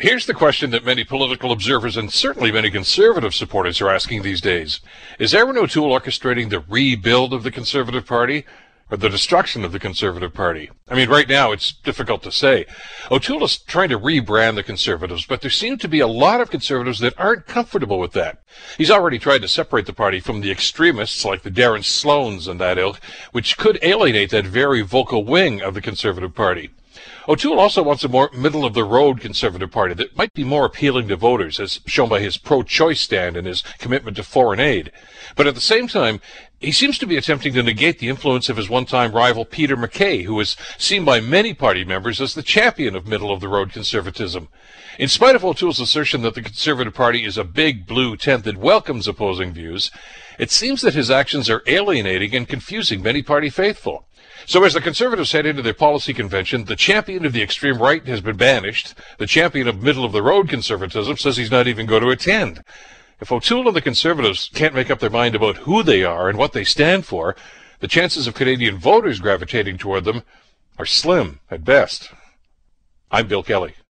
Here's the question that many political observers and certainly many conservative supporters are asking these days. Is Erin O'Toole orchestrating the rebuild of the Conservative Party? or the destruction of the Conservative Party. I mean, right now it's difficult to say. O'Toole is trying to rebrand the Conservatives, but there seem to be a lot of Conservatives that aren't comfortable with that. He's already tried to separate the party from the extremists like the Derek Sloans and that ilk, which could alienate that very vocal wing of the Conservative Party. O'Toole also wants a more middle of the road Conservative Party that might be more appealing to voters, as shown by his pro choice stand and his commitment to foreign aid. But at the same time, he seems to be attempting to negate the influence of his one time rival Peter MacKay, who is seen by many party members as the champion of middle of the road conservatism. In spite of O'Toole's assertion that the Conservative Party is a big blue tent that welcomes opposing views, it seems that his actions are alienating and confusing many party faithful. So as the Conservatives head into their policy convention, the champion of the extreme right has been banished. The champion of middle of the road conservatism says he's not even going to attend. If O'Toole and the Conservatives can't make up their mind about who they are and what they stand for, the chances of Canadian voters gravitating toward them are slim at best. I'm Bill Kelly.